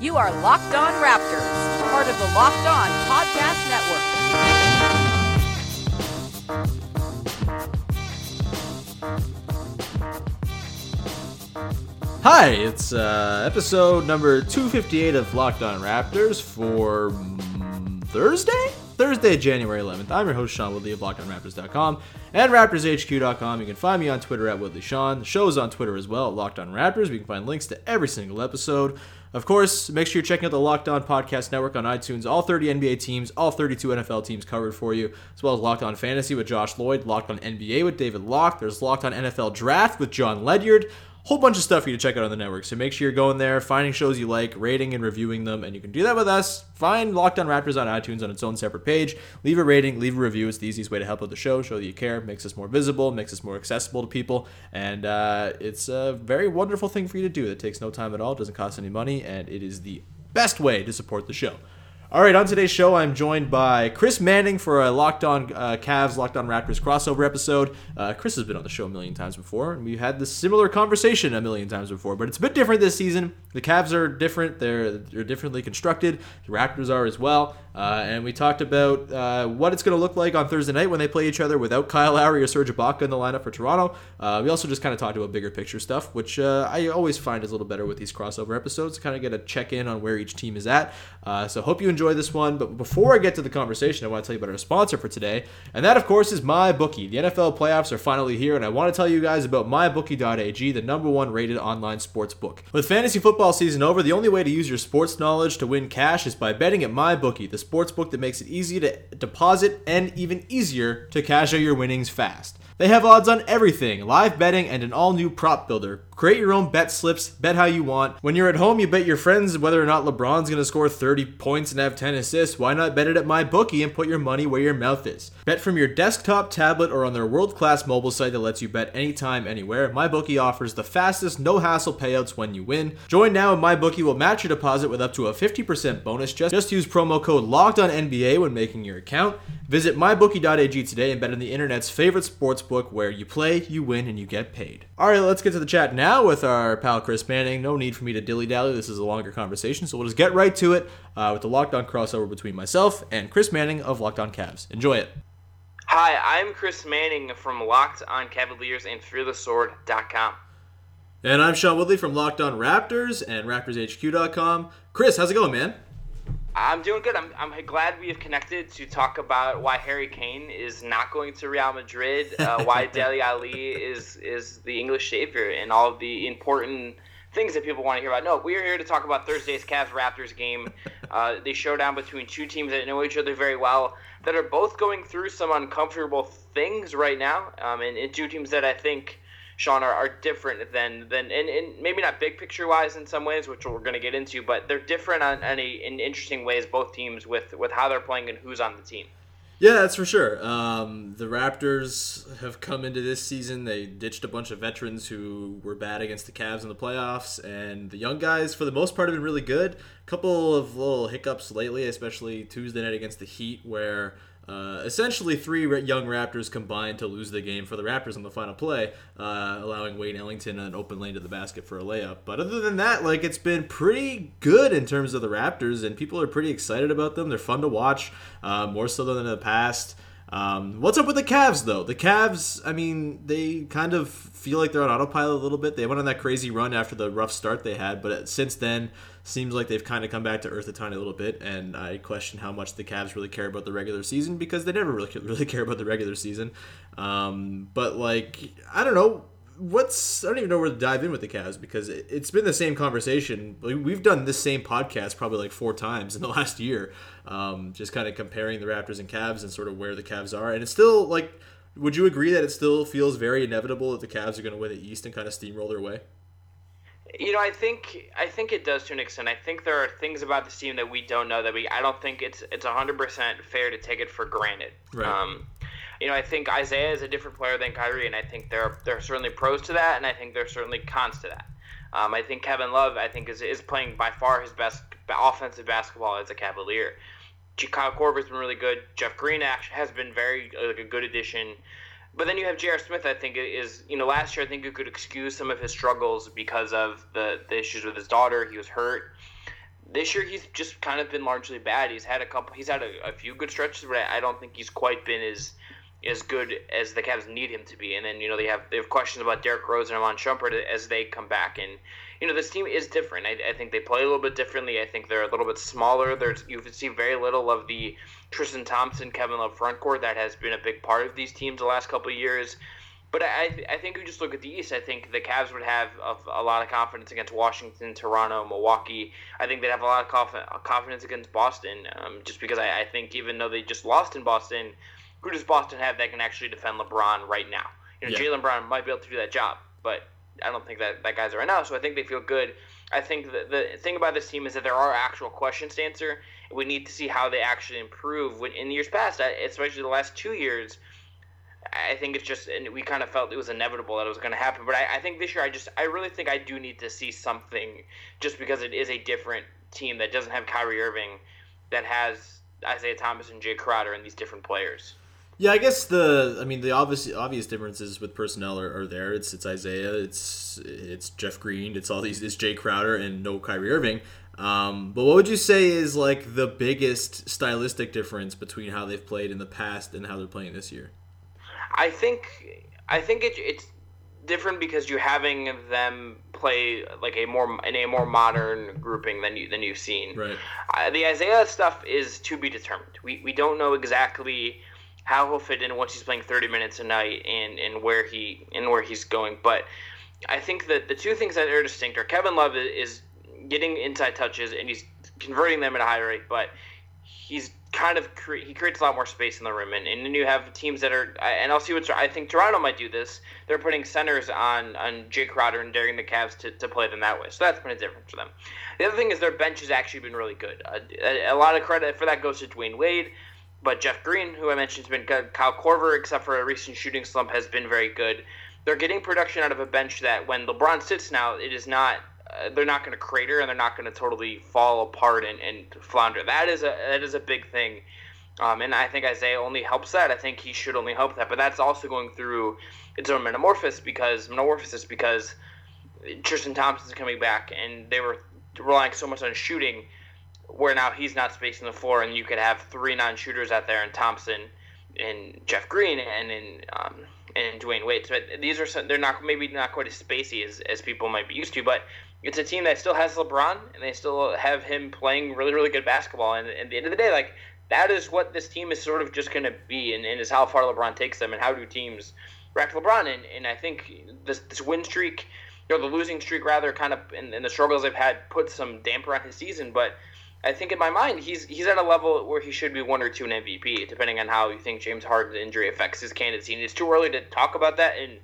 You are Locked On Raptors, part of the Locked On Podcast Network. Hi, it's uh, episode number 258 of Locked On Raptors for mm, Thursday? Thursday, January 11th. I'm your host, Sean Woodley of LockedOnRaptors.com and RaptorsHQ.com. You can find me on Twitter at WoodleySean. The show is on Twitter as well at Locked On Raptors. We can find links to every single episode. Of course, make sure you're checking out the Locked On Podcast Network on iTunes. All 30 NBA teams, all 32 NFL teams covered for you, as well as Locked On Fantasy with Josh Lloyd, Locked On NBA with David Locke. There's Locked On NFL Draft with Jon Ledyard whole bunch of stuff for you to check out on the network. So make sure you're going there, finding shows you like, rating and reviewing them, and you can do that with us. Find Locked On Raptors on iTunes on its own separate page. Leave a rating, leave a review. It's the easiest way to help out the show, show that you care, makes us more visible, makes us more accessible to people, and uh, it's a very wonderful thing for you to do. It takes no time at all, doesn't cost any money, and it is the best way to support the show. All right, on today's show, I'm joined by Chris Manning for a Locked On uh, Cavs, Locked On Raptors crossover episode. Uh, Chris has been on the show a million times before, and we've had this similar conversation a million times before, but it's a bit different this season. The Cavs are different; they're they're differently constructed. The Raptors are as well. Uh, and we talked about uh, what it's going to look like on Thursday night when they play each other without Kyle Lowry or Serge Ibaka in the lineup for Toronto. Uh, we also just kind of talked about bigger picture stuff, which uh, I always find is a little better with these crossover episodes. Kind of get a check in on where each team is at. So hope you enjoy this one. But before I get to the conversation, I want to tell you about our sponsor for today, and that of course is MyBookie. The NFL playoffs are finally here, and I want to tell you guys about MyBookie.ag, the number one rated online sports book. With fantasy football season over, the only way to use your sports knowledge to win cash is by betting at MyBookie. The sports book that makes it easy to deposit and even easier to cash out your winnings fast. They have odds on everything, live betting, and an all new prop builder. Create your own bet slips, bet how you want. When you're at home, you bet your friends whether or not LeBron's going to score 30 points and have 10 assists. Why not bet it at MyBookie and put your money where your mouth is? Bet from your desktop, tablet, or on their world class mobile site that lets you bet anytime, anywhere. MyBookie offers the fastest, no hassle payouts when you win. Join now and MyBookie will match your deposit with up to a 50% bonus. Just, just use promo code Locked On NBA when making your account. Visit mybookie.ag today and bet on the internet's favorite sports book where you play, you win, and you get paid. All right, let's get to the chat now with our pal Chris Manning. No need for me to dilly dally. This is a longer conversation, so we'll just get right to it uh, with the Locked On crossover between myself and Chris Manning of Locked On Cavs. Enjoy it. Hi, I'm Chris Manning from Locked On Cavaliers and FearTheSword.com. And I'm Sean Woodley from Locked On Raptors and RaptorsHQ.com. Chris, how's it going, man? I'm doing good. I'm, I'm glad we have connected to talk about why Harry Kane is not going to Real Madrid, uh, why Dele Alli is is the English savior, and all the important things that people want to hear about. No, we are here to talk about Thursday's Cavs Raptors game, uh, the showdown between two teams that know each other very well, that are both going through some uncomfortable things right now, um, and, and two teams that I think Sean, are, are different than than and, and maybe not big picture wise in some ways, which we're going to get into, but they're different on any in interesting ways. Both teams with with how they're playing and who's on the team. Yeah, that's for sure. Um, the Raptors have come into this season. They ditched a bunch of veterans who were bad against the Cavs in the playoffs, and the young guys, for the most part, have been really good. A couple of little hiccups lately, especially Tuesday night against the Heat, where uh, essentially, three young Raptors combined to lose the game for the Raptors on the final play, uh, allowing Wayne Ellington an open lane to the basket for a layup. But other than that, like it's been pretty good in terms of the Raptors, and people are pretty excited about them. They're fun to watch, uh, more so than in the past. Um, what's up with the Cavs though? The Cavs, I mean, they kind of feel like they're on autopilot a little bit. They went on that crazy run after the rough start they had, but since then, seems like they've kind of come back to earth a tiny little bit. And I question how much the Cavs really care about the regular season because they never really really care about the regular season. Um, but like, I don't know what's I don't even know where to dive in with the Cavs because it, has been the same conversation. We've done this same podcast probably like four times in the last year, um, just kind of comparing the Raptors and Cavs and sort of where the Cavs are, and it's still like. Would you agree that it still feels very inevitable that the Cavs are going to win the East and kind of steamroll their way? You know, I think I think it does to an extent. I think there are things about this team that we don't know that we. I don't think it's it's hundred percent fair to take it for granted. Right. Um, you know, I think Isaiah is a different player than Kyrie, and I think there are, there are certainly pros to that, and I think there are certainly cons to that. Um, I think Kevin Love, I think, is, is playing by far his best offensive basketball as a Cavalier. Kyle Korver's been really good. Jeff Green actually has been very like a good addition. But then you have J.R. Smith. I think is you know last year I think you could excuse some of his struggles because of the, the issues with his daughter. He was hurt. This year he's just kind of been largely bad. He's had a couple. He's had a, a few good stretches, but I don't think he's quite been as as good as the Cavs need him to be. And then you know they have they have questions about Derrick Rose and Iman Shumpert as they come back. And you know this team is different. I, I, think they play a little bit differently. I think they're a little bit smaller. There's you can see very little of the Tristan Thompson, Kevin Love front court that has been a big part of these teams the last couple of years. But I, I think if you just look at the East. I think the Cavs would have a, a lot of confidence against Washington, Toronto, Milwaukee. I think they'd have a lot of confidence against Boston, um, just because I, I think even though they just lost in Boston, who does Boston have that can actually defend LeBron right now? You know, yeah. Jaylen Brown might be able to do that job, but I don't think that that guy's right now. So I think they feel good. I think the, the thing about this team is that there are actual questions to answer. We need to see how they actually improve. When in years past, especially the last two years, I think it's just, and we kind of felt it was inevitable that it was going to happen. But I, I think this year, I just, I really think I do need to see something, just because it is a different team that doesn't have Kyrie Irving, that has Isaiah Thomas and Jae Crowder and these different players. Yeah, I guess the I mean the obvious obvious differences with personnel are, are there. It's it's Isaiah, it's it's Jeff Green, it's all these it's Jae Crowder and no Kyrie Irving. Um, but what would you say is like the biggest stylistic difference between how they've played in the past and how they're playing this year? I think I think it, it's different because you're having them play like a more in a more modern grouping than you than you've seen. Right. Uh, the Isaiah stuff is to be determined. We we don't know exactly how he'll fit in once he's playing 30 minutes a night and, and where he and where he's going. But I think that the two things that are distinct are Kevin Love is getting inside touches and he's converting them at a high rate, but he's kind of cre- he creates a lot more space in the rim, and, and then you have teams that are and I'll see what I think Toronto might do this. They're putting centers on on Jae Crowder and daring the Cavs to, to play them that way, so that's been a difference for them. The other thing is their bench has actually been really good. Uh, a, a, lot of credit for that goes to Dwyane Wade. But Jeff Green, who I mentioned, has been good. Kyle Korver, except for a recent shooting slump, has been very good. They're getting production out of a bench that when LeBron sits now, it is not. Uh, they're not going to crater and they're not going to totally fall apart and, and flounder. That is a that is a big thing. Um, and I think Isaiah only helps that. I think he should only help that. But that's also going through its own metamorphosis because metamorphosis because Tristan Thompson's coming back and they were relying so much on shooting where now he's not spacing the floor, and you could have three non-shooters out there, and Thompson, and Jeff Green, and in um, and Dwyane Wade. So these are some, they're not maybe not quite as spacey as, as people might be used to, but it's a team that still has LeBron, and they still have him playing really really good basketball. And at the end of the day, like that is what this team is sort of just going to be, and, and is how far LeBron takes them, and how do teams to LeBron. And, and I think this this win streak. You know, the losing streak rather kind of and, and the struggles they've had put some damper on his season, but I think in my mind he's he's at a level where he should be one or two in MVP, depending on how you think James Harden's injury affects his candidacy. And it's too early to talk about that in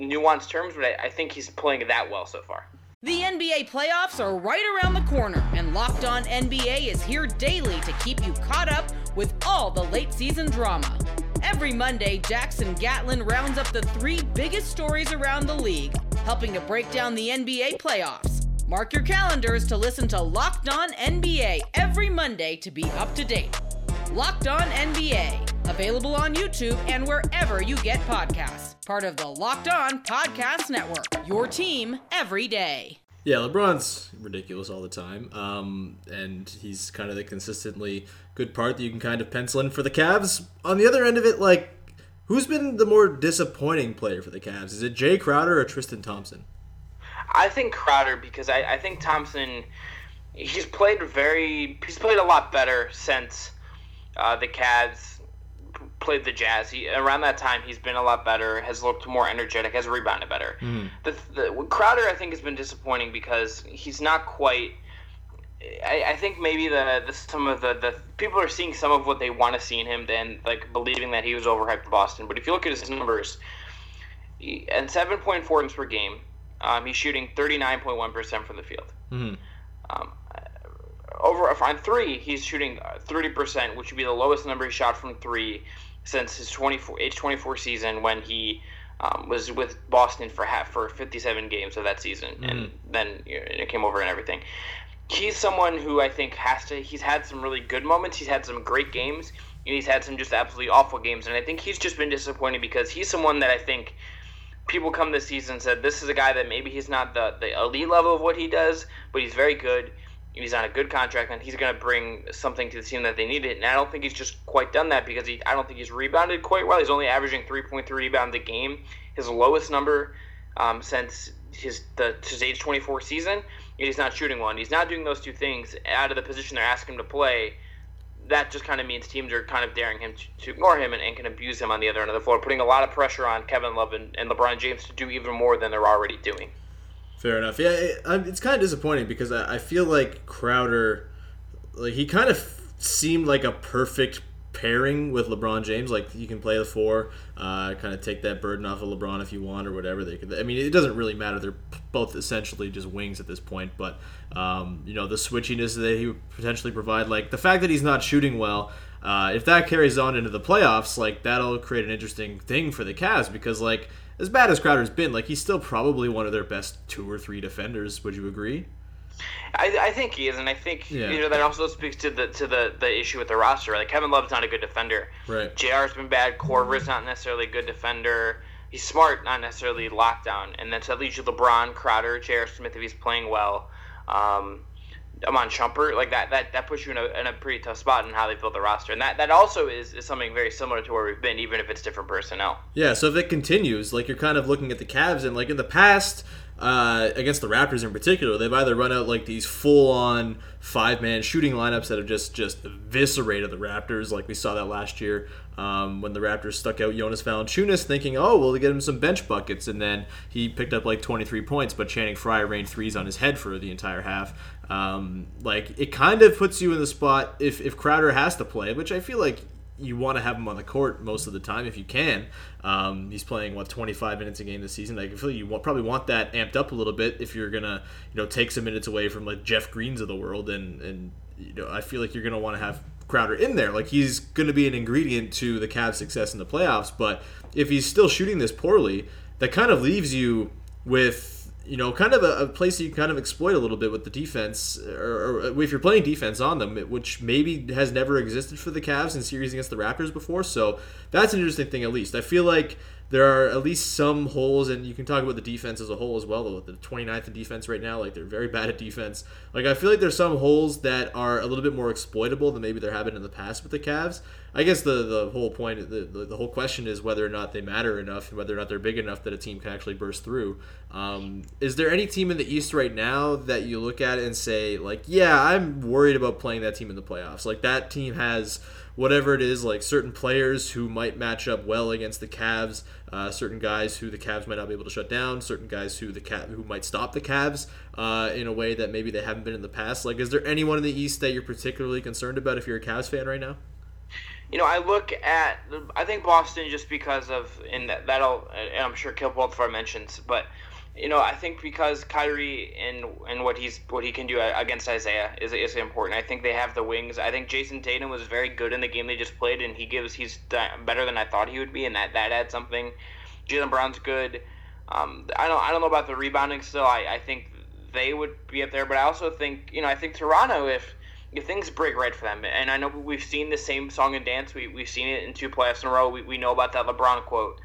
nuanced terms, but I, I think he's playing that well so far. The NBA playoffs are right around the corner, and Locked On NBA is here daily to keep you caught up with all the late season drama. Every Monday, Jackson Gatlin rounds up the three biggest stories around the league, helping to break down the NBA playoffs. Mark your calendars to listen to Locked On NBA every Monday to be up to date. Locked On NBA, available on YouTube and wherever you get podcasts. Part of the Locked On Podcast Network, your team every day. Yeah, LeBron's ridiculous all the time. Um, and he's kind of the consistently good part that you can kind of pencil in for the Cavs. On the other end of it, like, who's been the more disappointing player for the Cavs? Is it Jae Crowder or Tristan Thompson? I think Crowder because I, I think Thompson he's played very he's played a lot better since uh, the Cavs played the Jazz. He, around that time, he's been a lot better, has looked more energetic, has rebounded better. Mm. The, the, Crowder, I think, has been disappointing because he's not quite. I, I think maybe the, the some of the, the people are seeing some of what they want to see in him, then like believing that he was overhyped in Boston. But if you look at his numbers, and seven point four per game, Um, he's shooting 39.1% from the field. Mm-hmm. Um, over on three, he's shooting 30%, which would be the lowest number he shot from three since his 24 age 24 season when he um, was with Boston for half for 57 games of that season, mm-hmm. and then you know, it came over and everything. He's someone who I think has to. He's had some really good moments. He's had some great games, and he's had some just absolutely awful games. And I think he's just been disappointing because he's someone that I think people come this season and said this is a guy that maybe he's not the, the elite level of what he does, but he's very good. He's on a good contract, and he's going to bring something to the team that they needed. And I don't think he's just quite done that because he, I don't think he's rebounded quite well. He's only averaging 3.3 rebounds a game, his lowest number um, since his the his age 24 season. he's not shooting one. He's not doing those two things out of the position they're asking him to play that just kind of means teams are kind of daring him to, to ignore him and, and, can abuse him on the other end of the floor, putting a lot of pressure on Kevin Love and, and LeBron James to do even more than they're already doing. Fair enough. Yeah, it, it's kind of disappointing because I, I feel like Crowder, like he kind of seemed like a perfect pairing with LeBron James. Like you can play the four, uh, kind of take that burden off of LeBron if you want or whatever. They could. I mean, it doesn't really matter. They're both essentially just wings at this point. But um, you know, the switchiness that he would potentially provide, like the fact that he's not shooting well. Uh, if that carries on into the playoffs, like that'll create an interesting thing for the Cavs because, like, as bad as Crowder's been, like he's still probably one of their best two or three defenders. Would you agree? I, I think he is, and I think yeah. you know that also speaks to the to the, the issue with the roster. Like Kevin Love's not a good defender. Right. J.R.'s been bad. Korver's not necessarily a good defender. He's smart, not necessarily lockdown. And then so that leaves you LeBron, Crowder, J.R. Smith if he's playing well. Um, Iman Shumpert, like that, that that puts you in a, in a pretty tough spot in how they build the roster, and that, that also is, is something very similar to where we've been, even if it's different personnel. Yeah, so if it continues, like you're kind of looking at the Cavs, and like in the past, uh, against the Raptors in particular, they've either run out like these full-on five-man shooting lineups that have just just eviscerated the Raptors, like we saw that last year um, when the Raptors stuck out Jonas Valanciunas, thinking, "Oh, well, get him some bench buckets," and then he picked up like 23 points, but Channing Frye rained threes on his head for the entire half. Um, like it kind of puts you in the spot if if Crowder has to play, which I feel like you want to have him on the court most of the time if you can. Um, he's playing what 25 minutes a game this season. I feel like you want, probably want that amped up a little bit if you're gonna you know take some minutes away from like Jeff Greens of the world, and and you know I feel like you're gonna want to have Crowder in there. Like he's going to be an ingredient to the Cavs' success in the playoffs. But if he's still shooting this poorly, that kind of leaves you with you know, kind of a, a, place that you kind of exploit a little bit with the defense, or, or, uh, if you're playing defense on them, which maybe has never existed for the Cavs in series against the Raptors before. So that's an interesting thing, at least. I feel like there are at least some holes, and you can talk about the defense as a whole as well. The 29th in defense right now, like they're very bad at defense. Like I feel like there's some holes that are a little bit more exploitable than maybe there have been in the past with the Cavs. I guess the the whole point, the, the, the whole question is whether or not they matter enough, and whether or not they're big enough that a team can actually burst through. Um, is there any team in the East right now that you look at and say like, yeah, I'm worried about playing that team in the playoffs? Like that team has whatever it is, like certain players who might match up well against the Cavs, uh, certain guys who the Cavs might not be able to shut down, certain guys who the Cav- who might stop the Cavs uh, in a way that maybe they haven't been in the past. Like, is there anyone in the East that you're particularly concerned about if you're a Cavs fan right now? You know, I look at I think Boston just because of and that'll and I'm sure of mentions, but you know, I think because Kyrie and and what he's what he can do against Isaiah is is important. I think they have the wings. I think Jayson Tatum was very good in the game they just played, and he gives he's better than I thought he would be, and that that adds something. Jaylen Brown's good. Um, I don't I don't know about the rebounding still. I, I think they would be up there, but I also think you know I think Toronto if if things break right for them, and I know we've seen the same song and dance. We we've seen it in two playoffs in a row. We, we know about that LeBron quote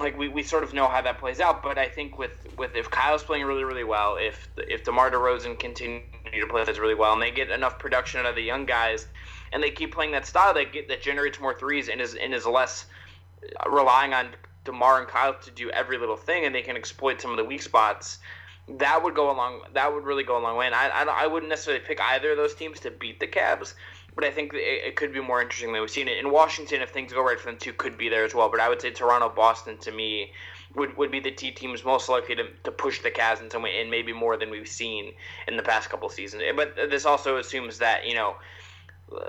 like we, we sort of know how that plays out. But I think with, with if Kyle's playing really really well, if if DeMar DeRozan continue to play this really well, and they get enough production out of the young guys, and they keep playing that style that get that generates more threes and is and is less relying on DeMar and Kyle to do every little thing, and they can exploit some of the weak spots. That would go along. That would really go a long way. And I, I, I wouldn't necessarily pick either of those teams to beat the Cavs, but I think it, it, could be more interesting than we've seen it in Washington. If things go right for them too, could be there as well. But I would say Toronto, Boston, to me, would, would be the T teams most likely to, to push the Cavs in some way, and maybe more than we've seen in the past couple seasons. Eh, but this also assumes that you know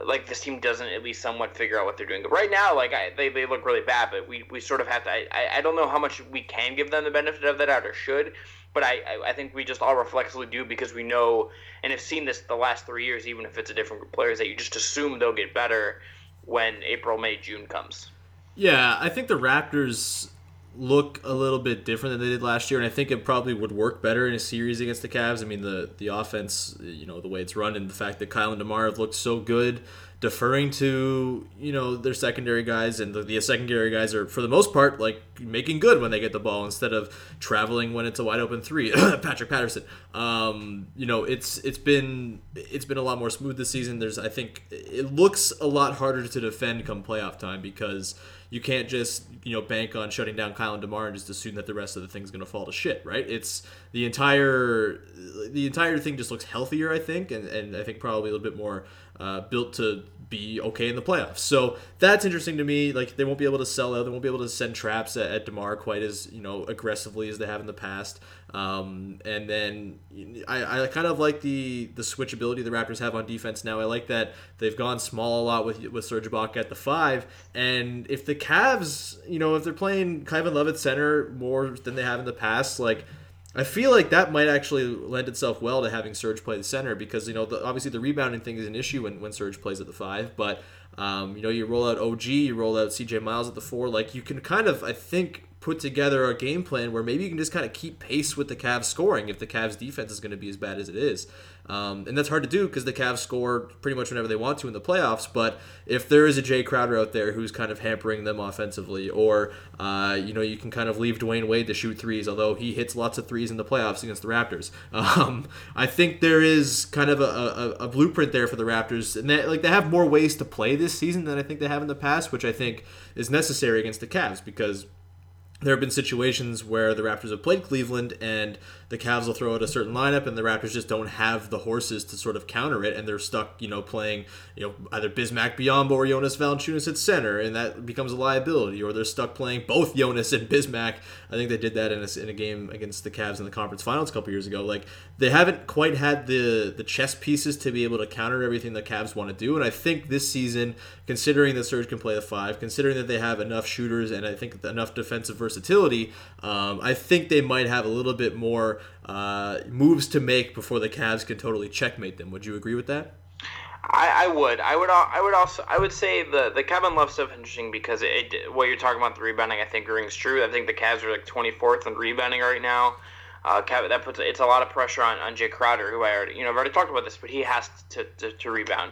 like this team doesn't at least somewhat figure out what they're doing. But right now, like I, they, they look really bad, but we, we sort of have to. I, I don't know how much we can give them the benefit of that doubt or should, but I, I think we just all reflexively do because we know and have seen this the last three years, even if it's a different group of players, that you just assume they'll get better when April, May, June comes. Yeah, I think the Raptors look a little bit different than they did last year, and I think it probably would work better in a series against the Cavs. I mean, the the offense, you know, the way it's run, and the fact that Kyle and Demar have looked so good, deferring to you know their secondary guys, and the, the secondary guys are for the most part like making good when they get the ball instead of traveling when it's a wide open three. Patrick Patterson, um, you know, it's it's been it's been a lot more smooth this season. There's I think it looks a lot harder to defend come playoff time because you can't just you know bank on shutting down Kyle and Demar and just assume that the rest of the thing's going to fall to shit, right? It's the entire the entire thing just looks healthier, I think, and, and I think probably a little bit more uh, built to be okay in the playoffs. So that's interesting to me. Like they won't be able to sell out, they won't be able to send traps at, at Demar quite as you know aggressively as they have in the past. Um, and then I, I kind of like the the switchability the Raptors have on defense now. I like that they've gone small a lot with with Serge Ibaka at the five. And if the Cavs, you know, if they're playing Kevin Love at center more than they have in the past, like I feel like that might actually lend itself well to having Serge play the center because you know the, obviously the rebounding thing is an issue when, when Serge plays at the five, but um, you know you roll out OG, you roll out CJ Miles at the four, like you can kind of I think put together a game plan where maybe you can just kind of keep pace with the Cavs scoring if the Cavs defense is going to be as bad as it is. Um, and that's hard to do because the Cavs score pretty much whenever they want to in the playoffs. But if there is a Jae Crowder out there who's kind of hampering them offensively, or uh, you know you can kind of leave Dwyane Wade to shoot threes, although he hits lots of threes in the playoffs against the Raptors. Um, I think there is kind of a, a, a blueprint there for the Raptors, and they, like they have more ways to play this season than I think they have in the past, which I think is necessary against the Cavs because there have been situations where the Raptors have played Cleveland and the Cavs will throw out a certain lineup, and the Raptors just don't have the horses to sort of counter it, and they're stuck, you know, playing, you know, either Bismack Biyombo or Jonas Valanciunas at center, and that becomes a liability, or they're stuck playing both Jonas and Bismack. I think they did that in a, in a game against the Cavs in the conference finals a couple years ago. Like they haven't quite had the the chess pieces to be able to counter everything the Cavs want to do, and I think this season, considering that Serge can play the five, considering that they have enough shooters and I think enough defensive versatility, um, I think they might have a little bit more uh, moves to make before the Cavs can totally checkmate them. Would you agree with that? I, I would. I would. I would also. I would say the the Kevin Love stuff interesting because it, what you're talking about the rebounding I think rings true. I think the Cavs are like 24th in rebounding right now. Uh, Kevin, that puts it's a lot of pressure on, on Jae Crowder, who I already you know I've already talked about this, but he has to, to, to rebound.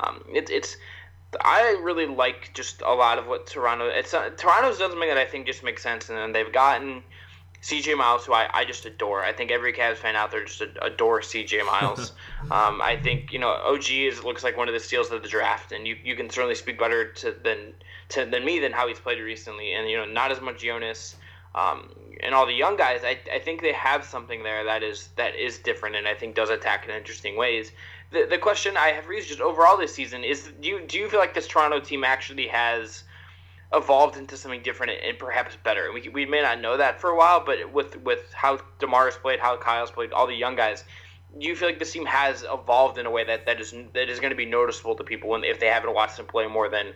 Um, it, it's I really like just a lot of what Toronto. It's uh, Toronto's done something that I think just makes sense, and then they've gotten CJ Miles, who I, I just adore. I think every Cavs fan out there just adore CJ Miles. um, I think you know OG is looks like one of the steals of the draft, and you, you can certainly speak better to than to than me than how he's played recently. And you know not as much Jonas. Um, and all the young guys, I, I think they have something there that is that is different, and I think does attack in interesting ways the, the question I have raised just overall this season is do you, do you feel like this Toronto team actually has evolved into something different and perhaps better? And we, we may not know that for a while, but with with how Demar's played, how Kyle's played, all the young guys, do you feel like this team has evolved in a way that, that is that is going to be noticeable to people when if they haven't watched them play more than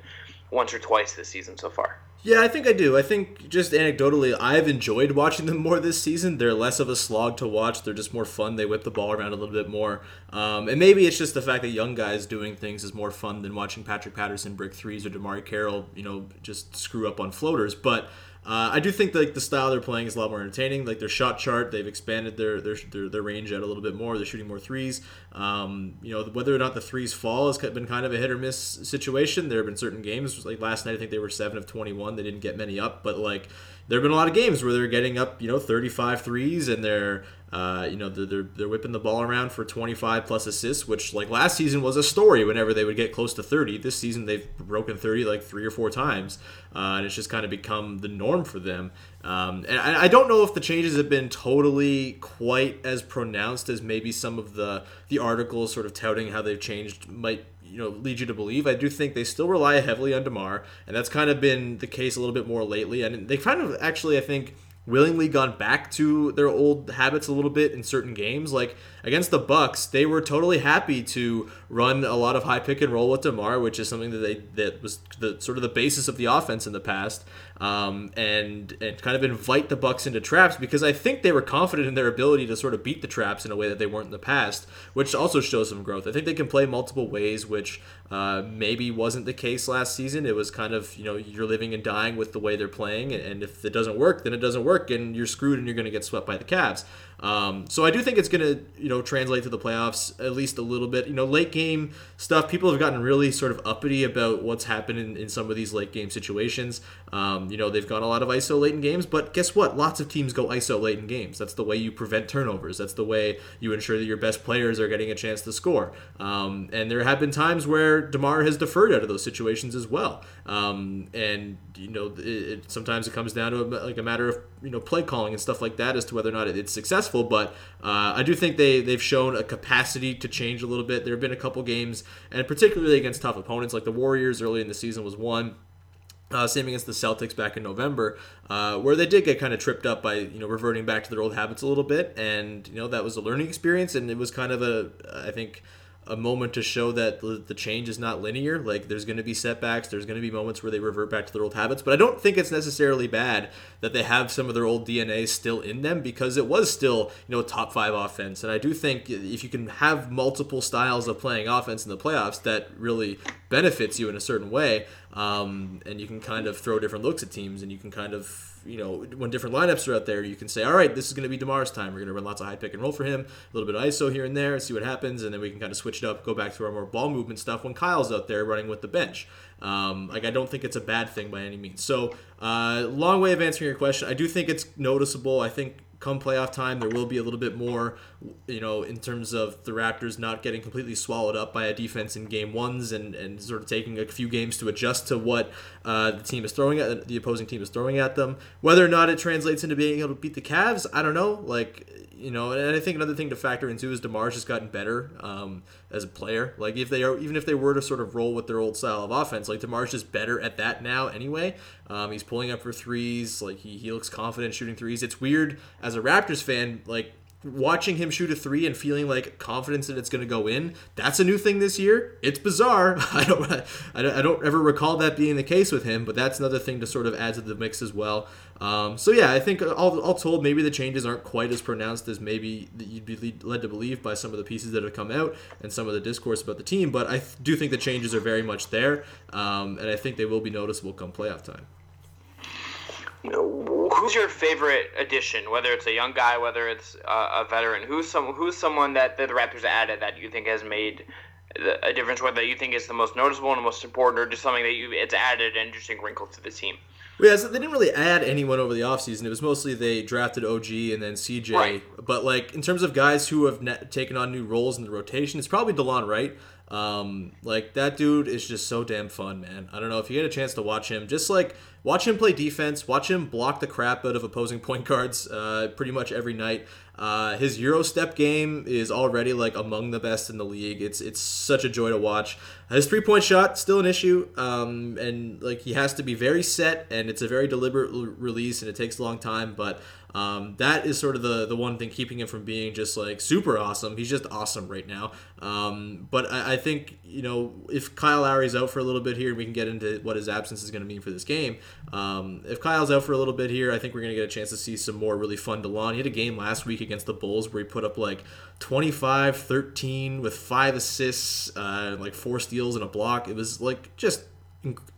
once or twice this season so far? Yeah, I think I do. I think just anecdotally, I've enjoyed watching them more this season. They're less of a slog to watch. They're just more fun. They whip the ball around a little bit more. Um, and maybe it's just the fact that young guys doing things is more fun than watching Patrick Patterson brick threes or DeMarre Carroll, you know, just screw up on floaters. But uh, I do think like the style they're playing is a lot more entertaining. Like their shot chart, they've expanded their their, their, their range out a little bit more. They're shooting more threes. Um, you know whether or not the threes fall has been kind of a hit or miss situation. There have been certain games like last night. I think they were seven of twenty one. They didn't get many up, but like there have been a lot of games where they're getting up, you know, 35 threes and they're Uh, you know, they're, they're whipping the ball around for 25 plus assists, which like last season was a story whenever they would get close to 30. This season they've broken 30 like three or four times, uh, and it's just kind of become the norm for them. Um, and I, I don't know if the changes have been totally quite as pronounced as maybe some of the the articles sort of touting how they've changed might you know lead you to believe. I do think they still rely heavily on Demar, and that's kind of been the case a little bit more lately. And they kind of actually, I think willingly gone back to their old habits a little bit in certain games. Like against the Bucks, they were totally happy to run a lot of high pick and roll with Demar, which is something that they that was the sort of the basis of the offense in the past, um, and and kind of invite the Bucks into traps because I think they were confident in their ability to sort of beat the traps in a way that they weren't in the past, which also shows some growth. I think they can play multiple ways, which uh, maybe wasn't the case last season. It was kind of you know you're living and dying with the way they're playing, and if it doesn't work, then it doesn't work, and you're screwed, and you're going to get swept by the Cavs. Um, so I do think it's going to, you know, translate to the playoffs at least a little bit. You know, late game stuff, people have gotten really sort of uppity about what's happened in, in some of these late game situations. Um, you know, they've got a lot of ISO late in games, but guess what? Lots of teams go ISO late in games. That's the way you prevent turnovers. That's the way you ensure that your best players are getting a chance to score. Um, and there have been times where DeMar has deferred out of those situations as well. Um, and, you know, it, it, sometimes it comes down to a, like a matter of, you know, play calling and stuff like that as to whether or not it's successful successful, but uh, I do think they they've shown a capacity to change a little bit. There have been a couple games, and particularly against tough opponents like the Warriors early in the season was one. Uh, same against the Celtics back in November, uh, where they did get kind of tripped up by you know reverting back to their old habits a little bit, and you know that was a learning experience, and it was kind of a I think a moment to show that the change is not linear. Like there's going to be setbacks, there's going to be moments where they revert back to their old habits, but I don't think it's necessarily bad that they have some of their old DNA still in them because it was still, you know, top 5 offense. And I do think if you can have multiple styles of playing offense in the playoffs that really benefits you in a certain way, um, and you can kind of throw different looks at teams and you can kind of you know, when different lineups are out there, you can say, all right, this is going to be Demar's time. We're going to run lots of high pick and roll for him, a little bit of ISO here and there, see what happens, and then we can kind of switch it up, go back to our more ball movement stuff when Kyle's out there running with the bench. Um, like I don't think it's a bad thing by any means. So, uh, long way of answering your question. I do think it's noticeable. I think come playoff time, there will be a little bit more, you know, in terms of the Raptors not getting completely swallowed up by a defense in game ones and, and sort of taking a few games to adjust to what uh, the team is throwing at the opposing team is throwing at them. Whether or not it translates into being able to beat the Cavs, I don't know. Like you know, and I think another thing to factor into is Demar's just gotten better um, as a player. Like if they are, even if they were to sort of roll with their old style of offense, like Demar's just better at that now anyway. Um, he's pulling up for threes. Like he, he looks confident shooting threes. It's weird as a Raptors fan, like watching him shoot a three and feeling like confidence that it's going to go in that's a new thing this year it's bizarre i don't i don't ever recall that being the case with him but that's another thing to sort of add to the mix as well um, so yeah i think all, all told maybe the changes aren't quite as pronounced as maybe you'd be led to believe by some of the pieces that have come out and some of the discourse about the team but i do think the changes are very much there um, and i think they will be noticeable come playoff time who's your favorite addition? Whether it's a young guy, whether it's a, a veteran, who's some who's someone that, that the Raptors added that you think has made a difference? Whether you think is the most noticeable and the most important, or just something that you it's added an interesting wrinkle to the team. Well, yeah, so they didn't really add anyone over the offseason. It was mostly they drafted OG and then CJ. Right. But like in terms of guys who have ne- taken on new roles in the rotation, it's probably Delon Wright. Um, like that dude is just so damn fun, man. I don't know if you get a chance to watch him, just like watch him play defense, watch him block the crap out of opposing point guards uh, pretty much every night. Uh, his Euro step game is already like among the best in the league. It's it's such a joy to watch. His three point shot still an issue, um, and like he has to be very set, and it's a very deliberate l- release, and it takes a long time. But um, that is sort of the the one thing keeping him from being just like super awesome. He's just awesome right now. Um, but I, I, think you know if Kyle Lowry's out for a little bit here, we can get into what his absence is going to mean for this game. Um, if Kyle's out for a little bit here, I think we're going to get a chance to see some more really fun DeLon. He had a game last week against the Bulls where he put up like 25, 13 with five assists, uh, like four steals and a block. It was like just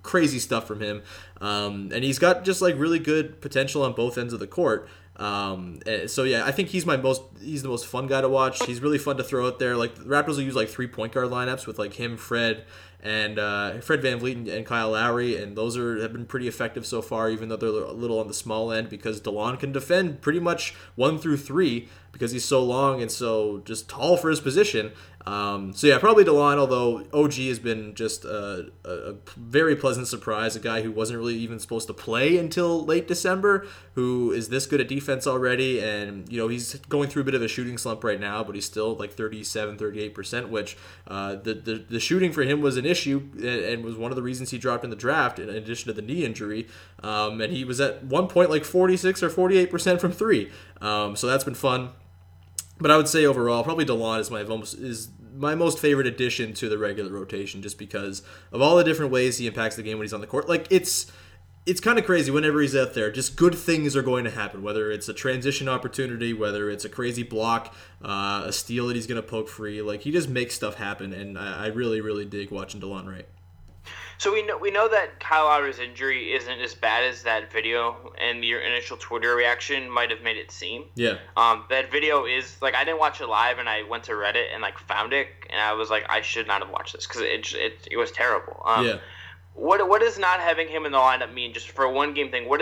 crazy stuff from him. Um, and he's got just like really good potential on both ends of the court. Um, eh, so yeah, I think he's my most he's the most fun guy to watch. He's really fun to throw out there. Like the Raptors will use like three point guard lineups with like him, Fred, and uh, Fred VanVleet and, and, Kyle Lowry, and those are have been pretty effective so far, even though they're a little on the small end because Delon can defend pretty much one through three because he's so long and so just tall for his position. Um, so yeah, probably Delon. Although OG has been just a, a, a, very pleasant surprise, a guy who wasn't really even supposed to play until late December, who is this good at defense already, and you know he's going through a bit of a shooting slump right now, but he's still like 37, 38 percent, which uh, the, the the shooting for him was an issue and, and, was one of the reasons he dropped in the draft, in addition to the knee injury. Um, and he was at one point like 46 or 48 percent from three, um, so that's been fun. But I would say overall, probably Delon is my most is my most favorite addition to the regular rotation, just because of all the different ways he impacts the game when he's on the court. Like it's it's kind of crazy whenever he's out there. Just good things are going to happen, whether it's a transition opportunity, whether it's a crazy block, uh, a steal that he's going to poke free. Like he just makes stuff happen, and I, I really, really dig watching Delon Wright. So we know we know that Kyle Lowry's injury isn't as bad as that video and your initial Twitter reaction might have made it seem. Yeah. Um, that video is like I didn't watch it live and I went to Reddit and like found it and I was like I should not have watched this because it, it it was terrible. Um, yeah. What what does not having him in the lineup mean just for a one game thing? What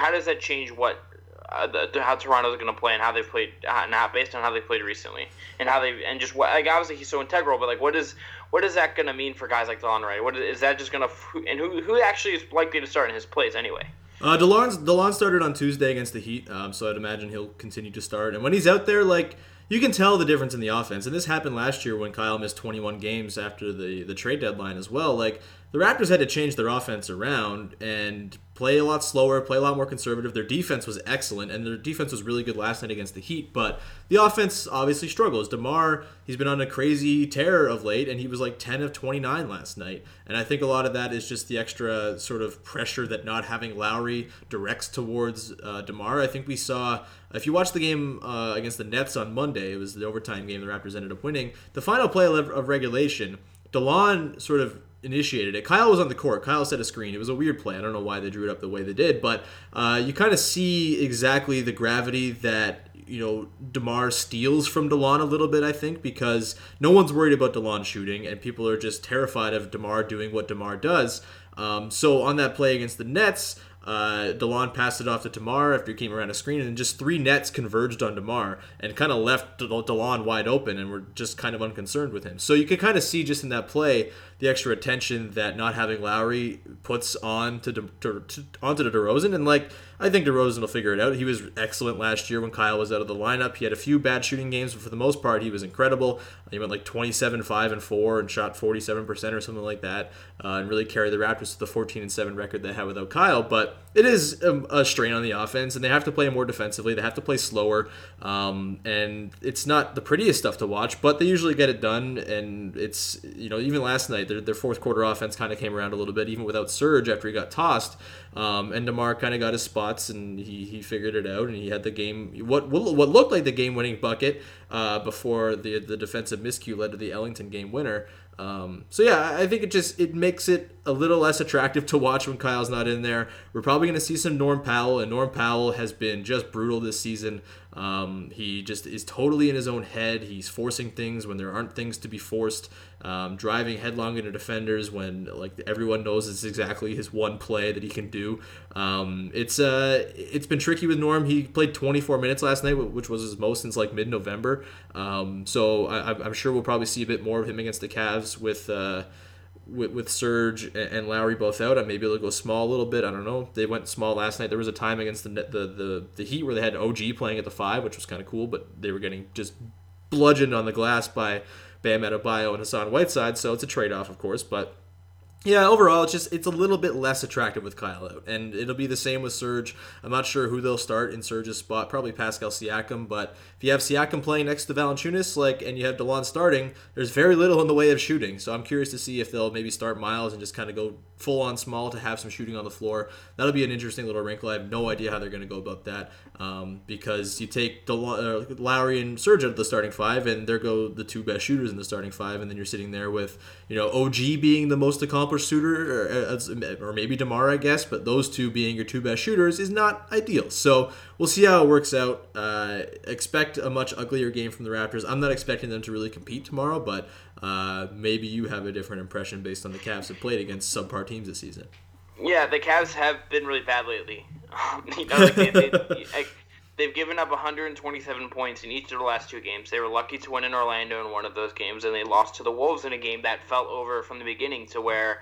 how does that change what uh, the, how Toronto's going to play and how they played uh, how, based on how they played recently and how they and just what like obviously he's so integral, but like what is what is that going to mean for guys like Delon Wright? What is, is that just going to and who who actually is likely to start in his place anyway? Uh, Delon's Delon started on Tuesday against the Heat, um, so I'd imagine he'll continue to start. And when he's out there, like you can tell the difference in the offense. And this happened last year when Kyle missed 21 games after the the trade deadline as well. Like the Raptors had to change their offense around and play a lot slower, play a lot more conservative. Their defense was excellent, and their defense was really good last night against the Heat. But the offense obviously struggles. Demar, he's been on a crazy tear of late, and he was like 10 of 29 last night. And I think a lot of that is just the extra sort of pressure that not having Lowry directs towards uh, Demar. I think we saw. If you watch the game uh, against the Nets on Monday, it was the overtime game. The Raptors ended up winning. The final play of regulation, Delon sort of initiated it. Kyle was on the court. Kyle set a screen. It was a weird play. I don't know why they drew it up the way they did, but uh, you kind of see exactly the gravity that you know Demar steals from Delon a little bit. I think because no one's worried about Delon shooting, and people are just terrified of Demar doing what Demar does. Um, so on that play against the Nets, uh, Delon passed it off to Demar after he came around a screen, and just three nets converged on Demar and kind of left Delon wide open, and were just kind of unconcerned with him. So you can kind of see just in that play the extra attention that not having Lowry puts on to, De, to, to onto the DeRozan, and like I think DeRozan will figure it out. He was excellent last year when Kyle was out of the lineup. He had a few bad shooting games, but for the most part, he was incredible. He went like 27, 5, and 4 and shot 47% or something like that, uh, and really carried the Raptors to the 14 and 7 record they had without Kyle. But it is a, a, strain on the offense, and they have to play more defensively. They have to play slower, um, and it's not the prettiest stuff to watch, but they usually get it done. And it's, you know, even last night, their, their fourth quarter offense kind of came around a little bit, even without Serge after he got tossed. Um, and Demar kind of got his spots and he, he figured it out and he had the game what what looked like the game winning bucket uh, before the the defensive miscue led to the Ellington game winner. Um, so yeah, I think it just it makes it a little less attractive to watch when Kyle's not in there. We're probably going to see some Norm Powell, and Norm Powell has been just brutal this season. Um, he just is totally in his own head. He's forcing things when there aren't things to be forced, um, driving headlong into defenders when like everyone knows it's exactly his one play that he can do. Um, it's uh, it's been tricky with Norm. He played 24 minutes last night, which was his most since like mid-November. Um, so I, am sure we'll probably see a bit more of him against the Cavs with. Uh, with, with Serge and Lowry both out, I may be able to go small a little bit. I don't know. They went small last night. There was a time against the the the, the Heat where they had OG playing at the five, which was kind of cool, but they were getting just bludgeoned on the glass by Bam Adebayo and Hassan Whiteside. So it's a trade off, of course, but yeah, overall, it's just it's a little bit less attractive with Kyle out, and it'll be the same with Serge. I'm not sure who they'll start in Serge's spot. Probably Pascal Siakam, but if you have Siakam playing next to Valanciunas, like, and you have Delon starting, there's very little in the way of shooting. So I'm curious to see if they'll maybe start Miles and just kind of go full on small to have some shooting on the floor. That'll be an interesting little wrinkle. I have no idea how they're going to go about that um, because you take DeLon, uh, Lowry and Serge out of the starting five, and there go the two best shooters in the starting five, and then you're sitting there with you know OG being the most accomplished or, uh, or maybe Demar, I guess, but those two being your two best shooters is not ideal. So we'll see how it works out. Uh, expect a much uglier game from the Raptors. I'm not expecting them to really compete tomorrow, but uh, maybe you have a different impression based on the Cavs have played against subpar teams this season. Yeah, the Cavs have been really bad lately. you know, like they, they, They've given up 127 points in each of the last two games. They were lucky to win in Orlando in one of those games, and they lost to the Wolves in a game that fell over from the beginning to where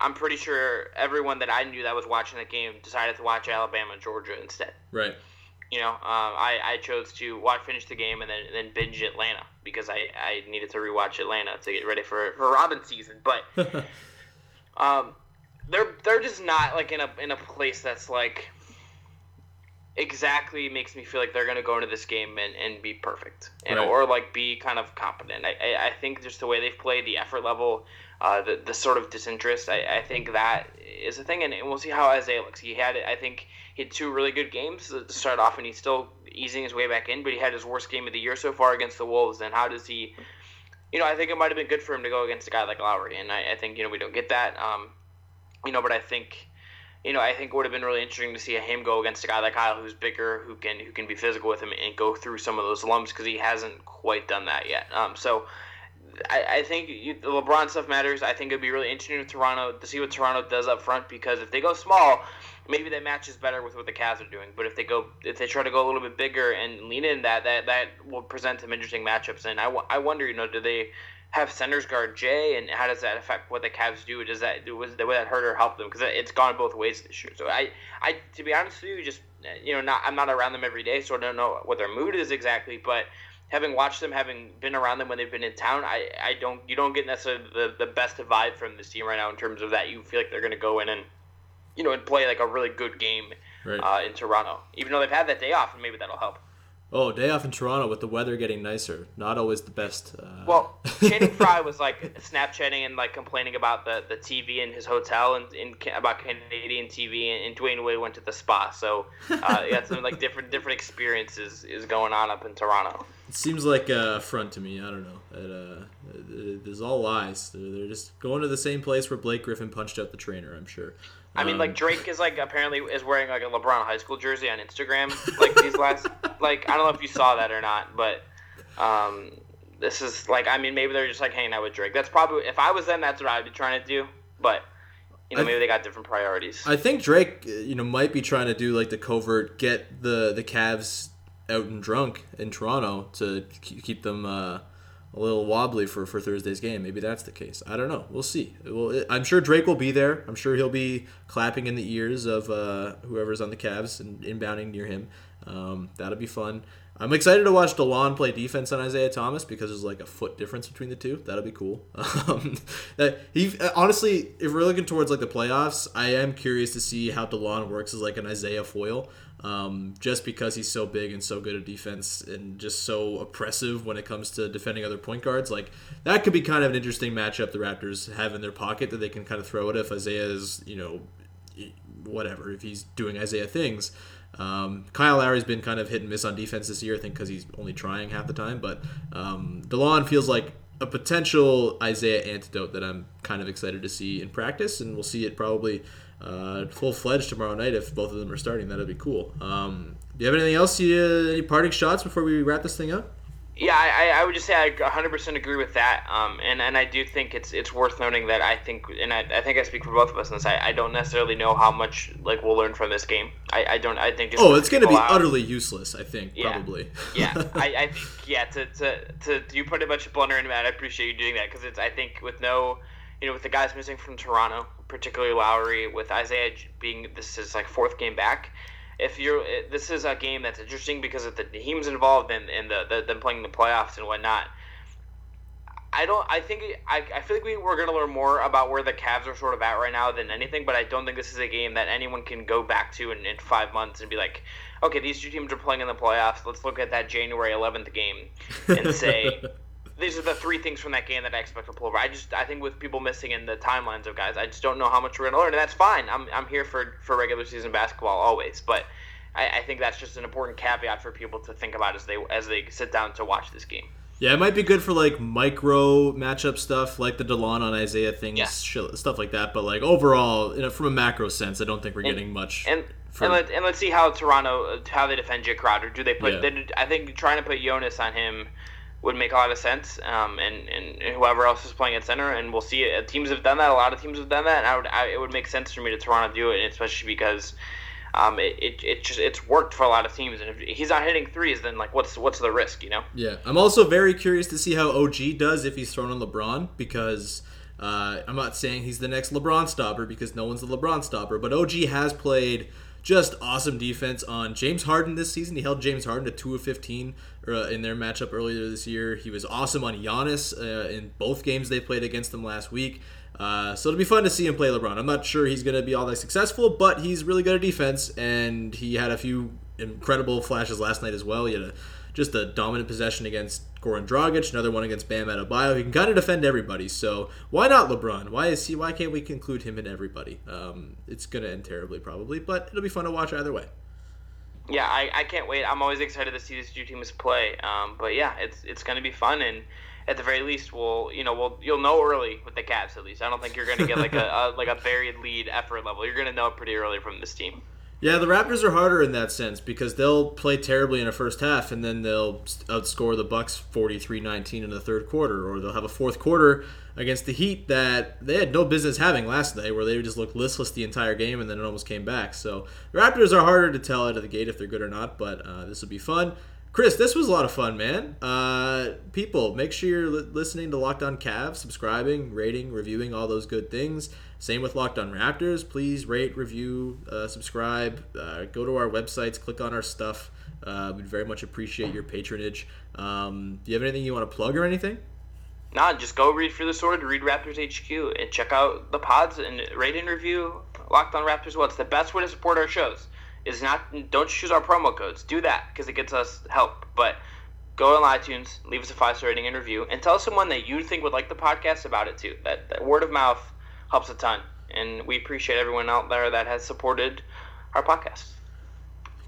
I'm pretty sure everyone that I knew that was watching the game decided to watch Alabama Georgia instead. Right. You know, um, I, I chose to watch finish the game and then then binge Atlanta because I, I needed to rewatch Atlanta to get ready for for Robbin' Season. But um, they're they're just not like in a in a place that's like exactly makes me feel like they're going to go into this game and, and be perfect and Right. or like be kind of competent. I, I, think just the way they've played, the effort level, uh, the, the sort of disinterest, I, I think that is a thing. And, and we'll see how Isaiah looks. He had, I think, he had two really good games to start off, and he's still easing his way back in, but he had his worst game of the year so far against the Wolves. And how does he, you know, I think it might have been good for him to go against a guy like Lowry. And I, I think, you know, we don't get that. Um, you know, but I think you know, I think it would have been really interesting to see him go against a guy like Kyle, who's bigger, who can who can be physical with him and go through some of those lumps because he hasn't quite done that yet. Um, so I, I think you, the LeBron stuff matters. I think it'd be really interesting with Toronto to see what Toronto does up front because if they go small, maybe that matches better with what the Cavs are doing. But if they go, if they try to go a little bit bigger and lean in that, that that will present some interesting matchups. And I, I wonder, you know, do they have centers guard Jae, and how does that affect what the Cavs do? Does that was the way that hurt or help them? Because it's gone both ways this year. So I, I to be honest with you, just you know, not I'm not around them every day, so I don't know what their mood is exactly. But having watched them, having been around them when they've been in town, I, I don't you don't get necessarily the, the best vibe from this team right now in terms of that. You feel like they're going to go in and you know and play like a really good game Right. uh, in Toronto, even though they've had that day off, and maybe that'll help. Oh, day off in Toronto with the weather getting nicer. Not always the best. Uh, Well, Channing Frye was like Snapchatting and like complaining about the, the TV in his hotel and, and about Canadian TV, and, and Dwyane Wade went to the spa. So uh, yeah, some like different different experiences is going on up in Toronto. It seems like a front to me. I don't know. It, uh, it, there's all lies. They're, they're just going to the same place where Blake Griffin punched out the trainer. I'm sure. I mean, Um, like Drake is like apparently is wearing like a LeBron high school jersey on Instagram. Like these last, like I don't know if you saw that or not, but um, this is like I mean maybe they're just like hanging out with Drake. That's probably if I was them, that's what I'd be trying to do. But you know I- maybe they got different priorities. I think Drake, you know, might be trying to do like the covert, get the the Cavs out and drunk in Toronto to keep them uh, a little wobbly for, for Thursday's game. Maybe that's the case. I don't know. We'll see. Well, I'm sure Drake will be there. I'm sure he'll be clapping in the ears of uh, whoever's on the Cavs and inbounding near him. Um, that'll be fun. I'm excited to watch Delon play defense on Isaiah Thomas because there's like a foot difference between the two. That'll be cool. Um, that he honestly, if we're looking towards like the playoffs, I am curious to see how Delon works as like an Isaiah foil. Um, just because he's so big and so good at defense and just so oppressive when it comes to defending other point guards, like that could be kind of an interesting matchup the Raptors have in their pocket that they can kind of throw it if Isaiah is, you know, whatever if he's doing Isaiah things. Um, Kyle Lowry's been kind of hit and miss on defense this year, I think, because he's only trying half the time. But um, Delon feels like a potential Isaiah antidote that I'm kind of excited to see in practice, and we'll see it probably uh, full fledged tomorrow night if both of them are starting. That'd be cool. Um, do you have anything else? You, uh, any parting shots before we wrap this thing up? Yeah, I, I- would just say I 100% agree with that. Um, and, and I do think it's it's worth noting that I think, and I, I think I speak for both of us in this, I, I don't necessarily know how much like we'll learn from this game. I, I don't, I think just Oh, it's going to be out- utterly useless. I think Yeah. probably. yeah, I, I think yeah. To, to, to you put a bunch of blunder into that. I appreciate you doing that because it's I think with no, you know, with the guys missing from Toronto, particularly Lowry, with Isaiah being this is like fourth game back. If you're eh, this is a game that's interesting because of the teams involved and and the, the them playing the playoffs and whatnot. I don't. I think I, I feel like we, we're going to learn more about where the Cavs are sort of at right now than anything. But I don't think this is a game that anyone can go back to in, in five months and be like, okay, these two teams are playing in the playoffs. Let's look at that January 11th game and say these are the three things from that game that I expect to pull over. I just I think with people missing in the timelines of guys, I just don't know how much we're going to learn, and that's fine. I'm, I'm here for for regular season basketball always, but. I, I think that's just an important caveat for people to think about as they as they sit down to watch this game. Yeah, it might be good for like micro matchup stuff, like the Delon on Isaiah things, Yeah. shit- stuff like that. But like overall, you know, from a macro sense, I don't think we're getting much. And for- and, let, and let's see how Toronto how they defend Jae Crowder. Do they put? Yeah. They, I think trying to put Jonas on him would make a lot of sense. Um, and, and whoever else is playing at center, and we'll see. It. Teams have done that. A lot of teams have done that. And I would I, it would make sense for me to Toronto do it, especially because. um, it, it, it just it's worked for a lot of teams. And if he's not hitting threes, then like what's what's the risk, you know? Yeah, I'm also very curious to see how OG does if he's thrown on LeBron because uh, I'm not saying he's the next LeBron stopper because no one's the LeBron stopper, but OG has played just awesome defense on James Harden this season. He held James Harden to two of 15 uh, in their matchup earlier this year. He was awesome on Giannis uh, in both games they played against him last week. Uh, so it'll be fun to see him play LeBron. I'm not sure he's going to be all that successful, but he's really good at defense, and he had a few incredible flashes last night as well. He had a, just a dominant possession against Goran Dragic, another one against Bam Adebayo. He can kind of defend everybody. So why not LeBron? Why is he? Why can't we conclude him in everybody? Um, it's to end terribly probably, but it'll be fun to watch either way. Yeah, I, I can't wait. I'm always excited to see these two teams play. Um, but yeah, it's it's to be fun and at the very least, we'll you know we'll you'll know early with the Cavs at least. I don't think you're to get like a, a, like a buried lead effort level. You're to know pretty early from this team. Yeah, the Raptors are harder in that sense because they'll play terribly in a first half and then they'll outscore the Bucks 43-19 in the third quarter or they'll have a fourth quarter against the Heat that they had no business having last night where they just looked listless the entire game and then it almost came back. So, the Raptors are harder to tell out of the gate if they're good or not, but uh, this will be fun. Chris, this was a lot of fun, man. Uh, people, make sure you're li- listening to Locked On Cavs, subscribing, rating, reviewing, all those good things. Same with Locked On Raptors. Please rate, review, uh, subscribe. Uh, go to our websites, click on our stuff. Uh, we'd very much appreciate your patronage. Um, do you have anything you want to plug or anything? Nah, just go read Fear the Sword, read Raptors HQ, and check out the pods and rate and review Locked On Raptors. Well, it's the best way to support our shows is not don't choose our promo codes. Do that because it gets us help. But go on iTunes, leave us a five star rating and review, and tell someone that you think would like the podcast about it too. That, that word of mouth helps a ton, and we appreciate everyone out there that has supported our podcast.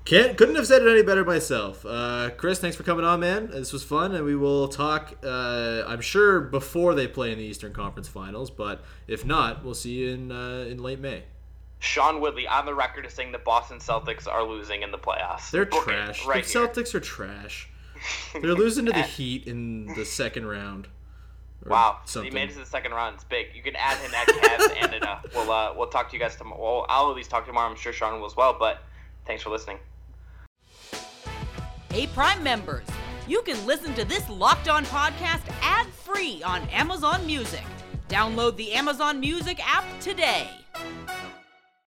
Can't couldn't have said it any better myself. Uh, Chris, thanks for coming on, man. This was fun, and we will talk. Uh, I'm sure before they play in the Eastern Conference Finals, but if not, we'll see you in uh, in late May. Sean Woodley on the record is saying the Boston Celtics are losing in the playoffs. They're Book trash. Right the here. Celtics are trash. They're losing to the Heat in the second round. Wow, something. he made it to the second round. It's big. You can add him at Cavs and Anna. We'll uh, we'll talk to you guys tomorrow. Well, I'll at least talk tomorrow. I'm sure Sean will as well. But thanks for listening. Hey, Prime members, you can listen to this Locked On podcast ad free on Amazon Music. Download the Amazon Music app today.